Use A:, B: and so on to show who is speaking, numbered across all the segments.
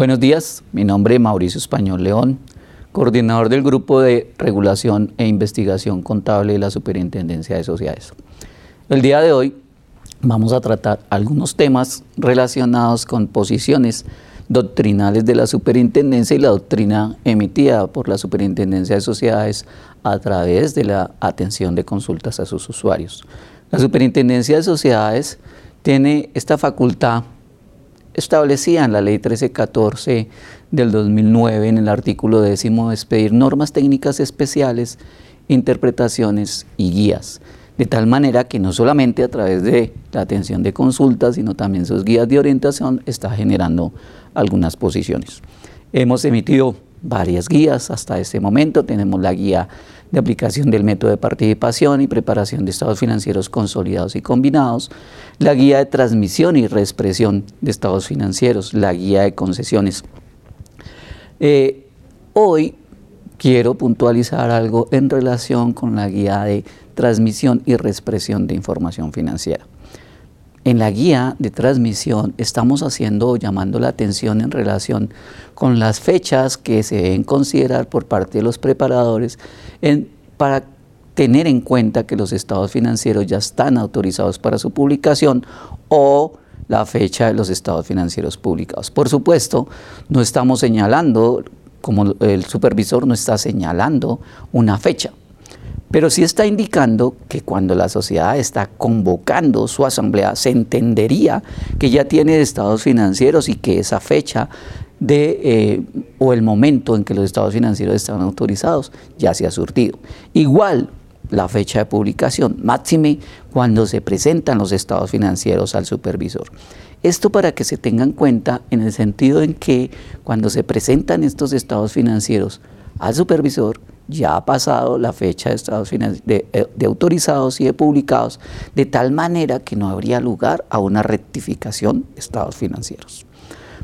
A: Buenos días, mi nombre es Mauricio Español León, coordinador del Grupo de Regulación e Investigación Contable de la Superintendencia de Sociedades. El día de hoy vamos a tratar algunos temas relacionados con posiciones doctrinales de la superintendencia y la doctrina emitida por la superintendencia de sociedades a través de la atención de consultas a sus usuarios. La superintendencia de sociedades tiene esta facultad establecía en la ley 1314 del 2009 en el artículo décimo expedir normas técnicas especiales, interpretaciones y guías, de tal manera que no solamente a través de la atención de consultas, sino también sus guías de orientación está generando algunas posiciones. Hemos emitido varias guías hasta este momento, tenemos la guía de aplicación del método de participación y preparación de estados financieros consolidados y combinados, la guía de transmisión y reexpresión de estados financieros, la guía de concesiones. Eh, hoy quiero puntualizar algo en relación con la guía de transmisión y reexpresión de información financiera. En la guía de transmisión estamos haciendo o llamando la atención en relación con las fechas que se deben considerar por parte de los preparadores para tener en cuenta que los estados financieros ya están autorizados para su publicación o la fecha de los estados financieros publicados. Por supuesto, no estamos señalando, como el supervisor no está señalando una fecha pero sí está indicando que cuando la sociedad está convocando su asamblea, se entendería que ya tiene estados financieros y que esa fecha de, eh, o el momento en que los estados financieros están autorizados ya se ha surtido. Igual la fecha de publicación, máxime cuando se presentan los estados financieros al supervisor. Esto para que se tenga en cuenta en el sentido en que cuando se presentan estos estados financieros al supervisor, ya ha pasado la fecha de, estados de, eh, de, autorizados y de publicados, de tal manera que no habría lugar a una rectificación de estados financieros.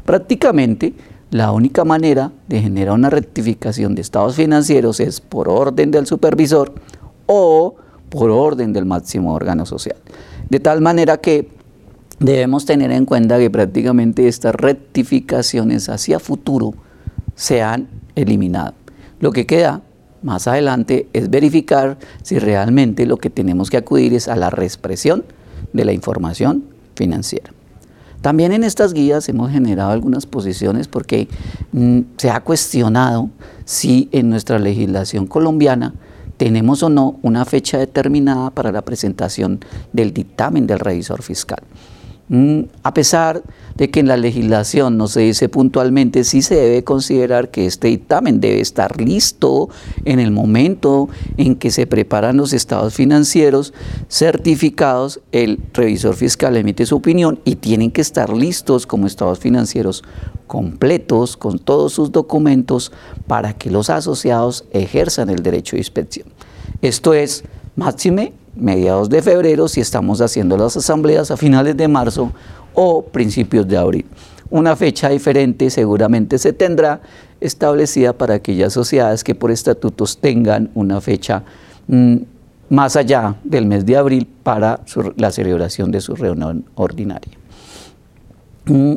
A: Prácticamente, la única manera de generar una rectificación de estados financieros es por orden del supervisor o por orden del máximo órgano social. De tal manera que debemos tener en cuenta que prácticamente estas rectificaciones hacia futuro se han eliminado. Lo que queda más adelante es verificar si realmente lo que tenemos que acudir es a la reexpresión de la información financiera. También en estas guías hemos generado algunas posiciones porque mm, se ha cuestionado si en nuestra legislación colombiana tenemos o no una fecha determinada para la presentación del dictamen del revisor fiscal. Mm, a pesar de que en la legislación no se dice puntualmente, sí se debe considerar que este dictamen debe estar listo en el momento en que se preparan los estados financieros certificados, el revisor fiscal emite su opinión y tienen que estar listos como estados financieros completos con todos sus documentos para que los asociados ejerzan el derecho de inspección. Esto es máxime mediados de febrero si estamos haciendo las asambleas a finales de marzo o principios de abril. Una fecha diferente seguramente se tendrá establecida para aquellas sociedades que por estatutos tengan una fecha mm, más allá del mes de abril para la celebración de su reunión ordinaria. Mm,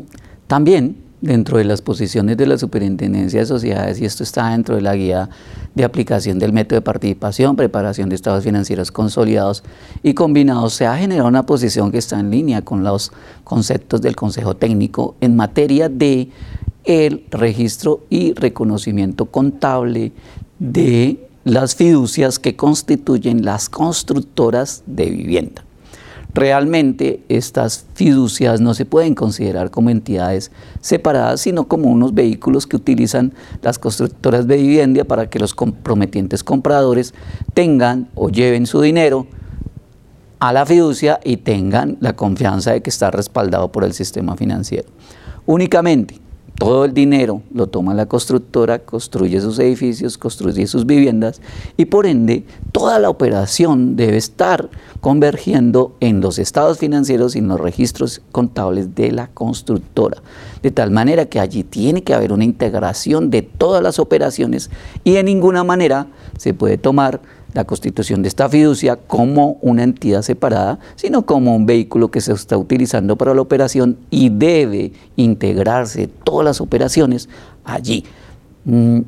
A: también dentro de las posiciones de la Superintendencia de Sociedades, y esto está dentro de la guía de aplicación del método de participación, preparación de estados financieros consolidados y combinados, se ha generado una posición que está en línea con los conceptos del Consejo Técnico en materia de el registro y reconocimiento contable de las fiducias que constituyen las constructoras de vivienda. Realmente estas fiducias no se pueden considerar como entidades separadas, sino como unos vehículos que utilizan las constructoras de vivienda para que los comprometientes compradores tengan o lleven su dinero a la fiducia y tengan la confianza de que está respaldado por el sistema financiero. Únicamente todo el dinero lo toma la constructora, construye sus edificios, construye sus viviendas y por ende toda la operación debe estar convergiendo en los estados financieros y en los registros contables de la constructora. De tal manera que allí tiene que haber una integración de todas las operaciones y de ninguna manera se puede tomar la constitución de esta fiducia como una entidad separada, sino como un vehículo que se está utilizando para la operación y debe integrarse todas las operaciones allí. Mm,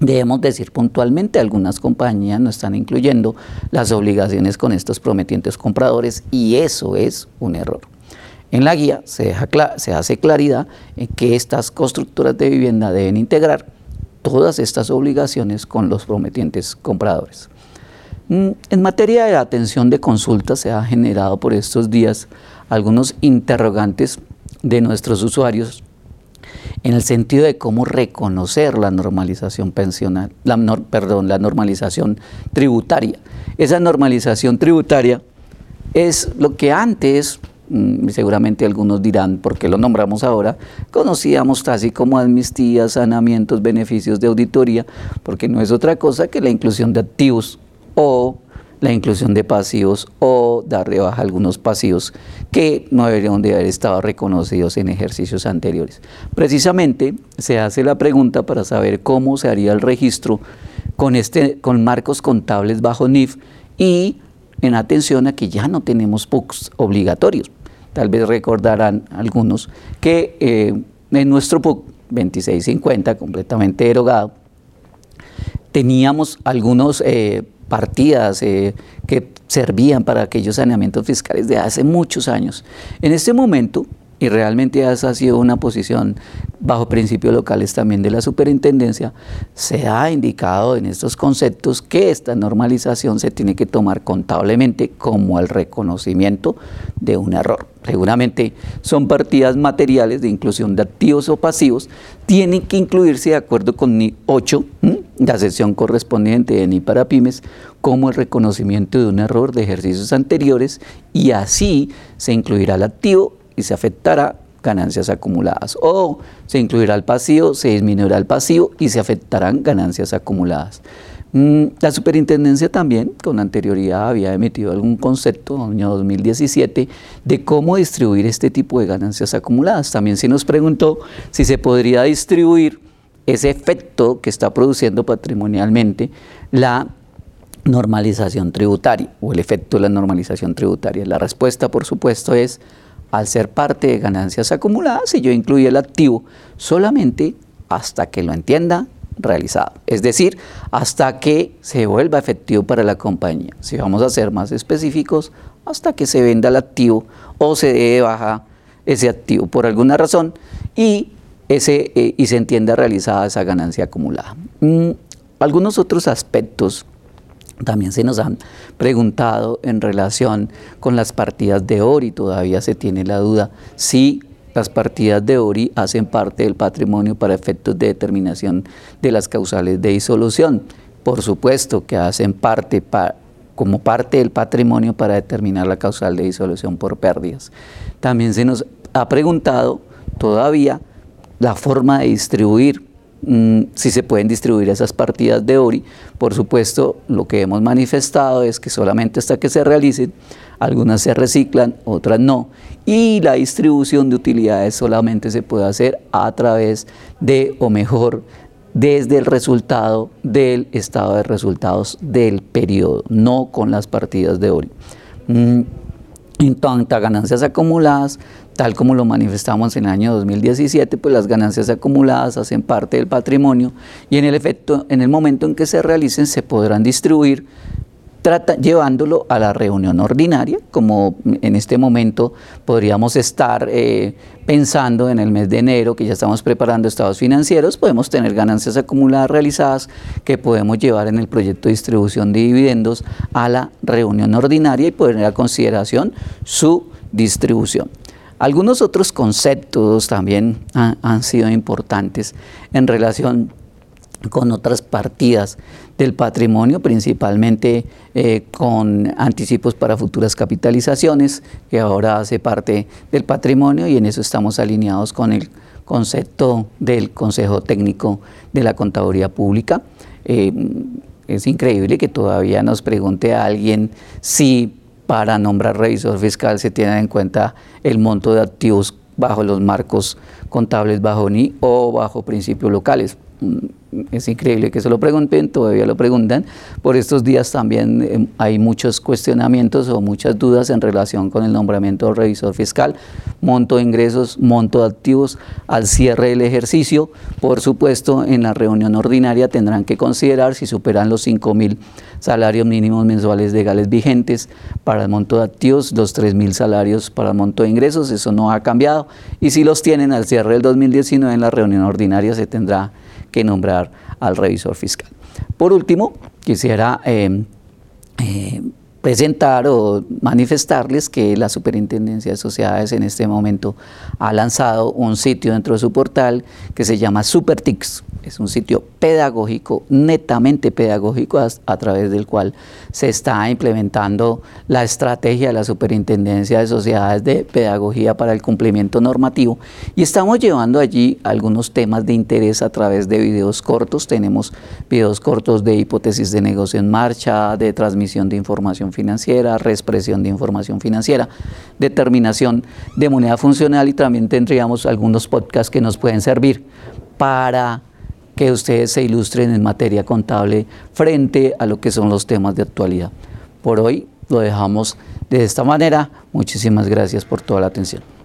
A: debemos decir puntualmente, algunas compañías no están incluyendo las obligaciones con estos prometientes compradores y eso es un error. En la guía se, hace claridad en que estas constructoras de vivienda deben integrar todas estas obligaciones con los prometientes compradores. Mm, en materia de atención de consulta se ha generado por estos días algunos interrogantes de nuestros usuarios en el sentido de cómo reconocer la normalización pensional, la, perdón, la normalización tributaria. Esa normalización tributaria es lo que antes mm, seguramente algunos dirán, ¿por qué lo nombramos ahora? Conocíamos casi como amnistías, sanamientos, beneficios de auditoría, porque no es otra cosa que la inclusión de activos o la inclusión de pasivos o dar de baja algunos pasivos que no deberían de haber estado reconocidos en ejercicios anteriores. Precisamente se hace la pregunta para saber cómo se haría el registro con, este, con marcos contables bajo NIF y en atención a que ya no tenemos PUCs obligatorios. Tal vez recordarán algunos que eh, en nuestro PUC 2650, completamente derogado, teníamos algunos eh, partidas eh, que servían para aquellos saneamientos fiscales de hace muchos años. En este momento, y realmente esa ha sido una posición bajo principios locales también de la superintendencia, se ha indicado en estos conceptos que esta normalización se tiene que tomar contablemente como el reconocimiento de un error. Seguramente son partidas materiales de inclusión de activos o pasivos, tienen que incluirse de acuerdo con NI 8, la sesión correspondiente de NI para pymes, como el reconocimiento de un error de ejercicios anteriores y así se incluirá el activo y se afectará ganancias acumuladas. O se incluirá el pasivo, se disminuirá el pasivo y se afectarán ganancias acumuladas. Mm, la superintendencia también con anterioridad había emitido algún concepto en el año 2017 de cómo distribuir este tipo de ganancias acumuladas. También se nos preguntó si se podría distribuir ese efecto que está produciendo patrimonialmente la normalización tributaria o el efecto de la normalización tributaria. La respuesta, por supuesto, es al ser parte de ganancias acumuladas, si yo incluyo el activo solamente hasta que lo entienda realizado, es decir, hasta que se vuelva efectivo para la compañía. Si vamos a ser más específicos, hasta que se venda el activo o se dé baja ese activo por alguna razón y, ese, eh, y se entienda realizada esa ganancia acumulada. Mm, algunos otros aspectos también se nos han preguntado en relación con las partidas de ORI, todavía se tiene la duda si las partidas de ORI hacen parte del patrimonio para efectos de determinación de las causales de disolución. Por supuesto que hacen parte como parte del patrimonio para determinar la causal de disolución por pérdidas. También se nos ha preguntado todavía la forma de distribuir Mm, si se pueden distribuir esas partidas de ORI. Por supuesto, lo que hemos manifestado es que solamente hasta que se realicen, algunas se reciclan, otras no. Y la distribución de utilidades solamente se puede hacer a través de, o mejor, desde el resultado del estado de resultados del periodo, no con las partidas de ORI. Mm, en tanto a ganancias acumuladas, tal como lo manifestamos en el año 2017, pues las ganancias acumuladas hacen parte del patrimonio y en el efecto, en el momento en que se realicen, se podrán distribuir llevándolo a la reunión ordinaria, como en este momento podríamos estar eh, pensando en el mes de enero, que ya estamos preparando estados financieros, podemos tener ganancias acumuladas realizadas que podemos llevar en el proyecto de distribución de dividendos a la reunión ordinaria y poner a consideración su distribución. Algunos otros conceptos también han sido importantes en relación con otras partidas del patrimonio, principalmente eh, con anticipos para futuras capitalizaciones, que ahora hace parte del patrimonio y en eso estamos alineados con el concepto del Consejo Técnico de la Contaduría Pública. Eh, es increíble que todavía nos pregunte alguien si para nombrar revisor fiscal se tiene en cuenta el monto de activos bajo los marcos contables bajo NI o bajo principios locales es increíble que se lo pregunten, todavía lo preguntan. Por estos días también em, hay muchos cuestionamientos o muchas dudas en relación con el nombramiento del revisor fiscal, monto de ingresos, monto de activos al cierre del ejercicio. Por supuesto, en la reunión ordinaria tendrán que considerar si superan los 5 mil salarios mínimos mensuales legales vigentes para el monto de activos, los 3 mil salarios para el monto de ingresos, eso no ha cambiado. Y si los tienen al cierre del 2019 en la reunión ordinaria se tendrá que nombrar al revisor fiscal. Por último, quisiera eh, eh, presentar o manifestarles que la Superintendencia de Sociedades en este momento ha lanzado un sitio dentro de su portal que se llama SuperTix. Es un sitio pedagógico, netamente pedagógico, a, través del cual se está implementando la estrategia de la Superintendencia de Sociedades de Pedagogía para el cumplimiento normativo. Y estamos llevando allí algunos temas de interés a través de videos cortos. Tenemos videos cortos de hipótesis de negocio en marcha, de transmisión de financiera, reexpresión de información financiera, determinación de moneda funcional y también tendríamos algunos podcasts que nos pueden servir para que ustedes se ilustren en materia contable frente a lo que son los temas de actualidad. Por hoy lo dejamos de esta manera. Muchísimas gracias por toda la atención.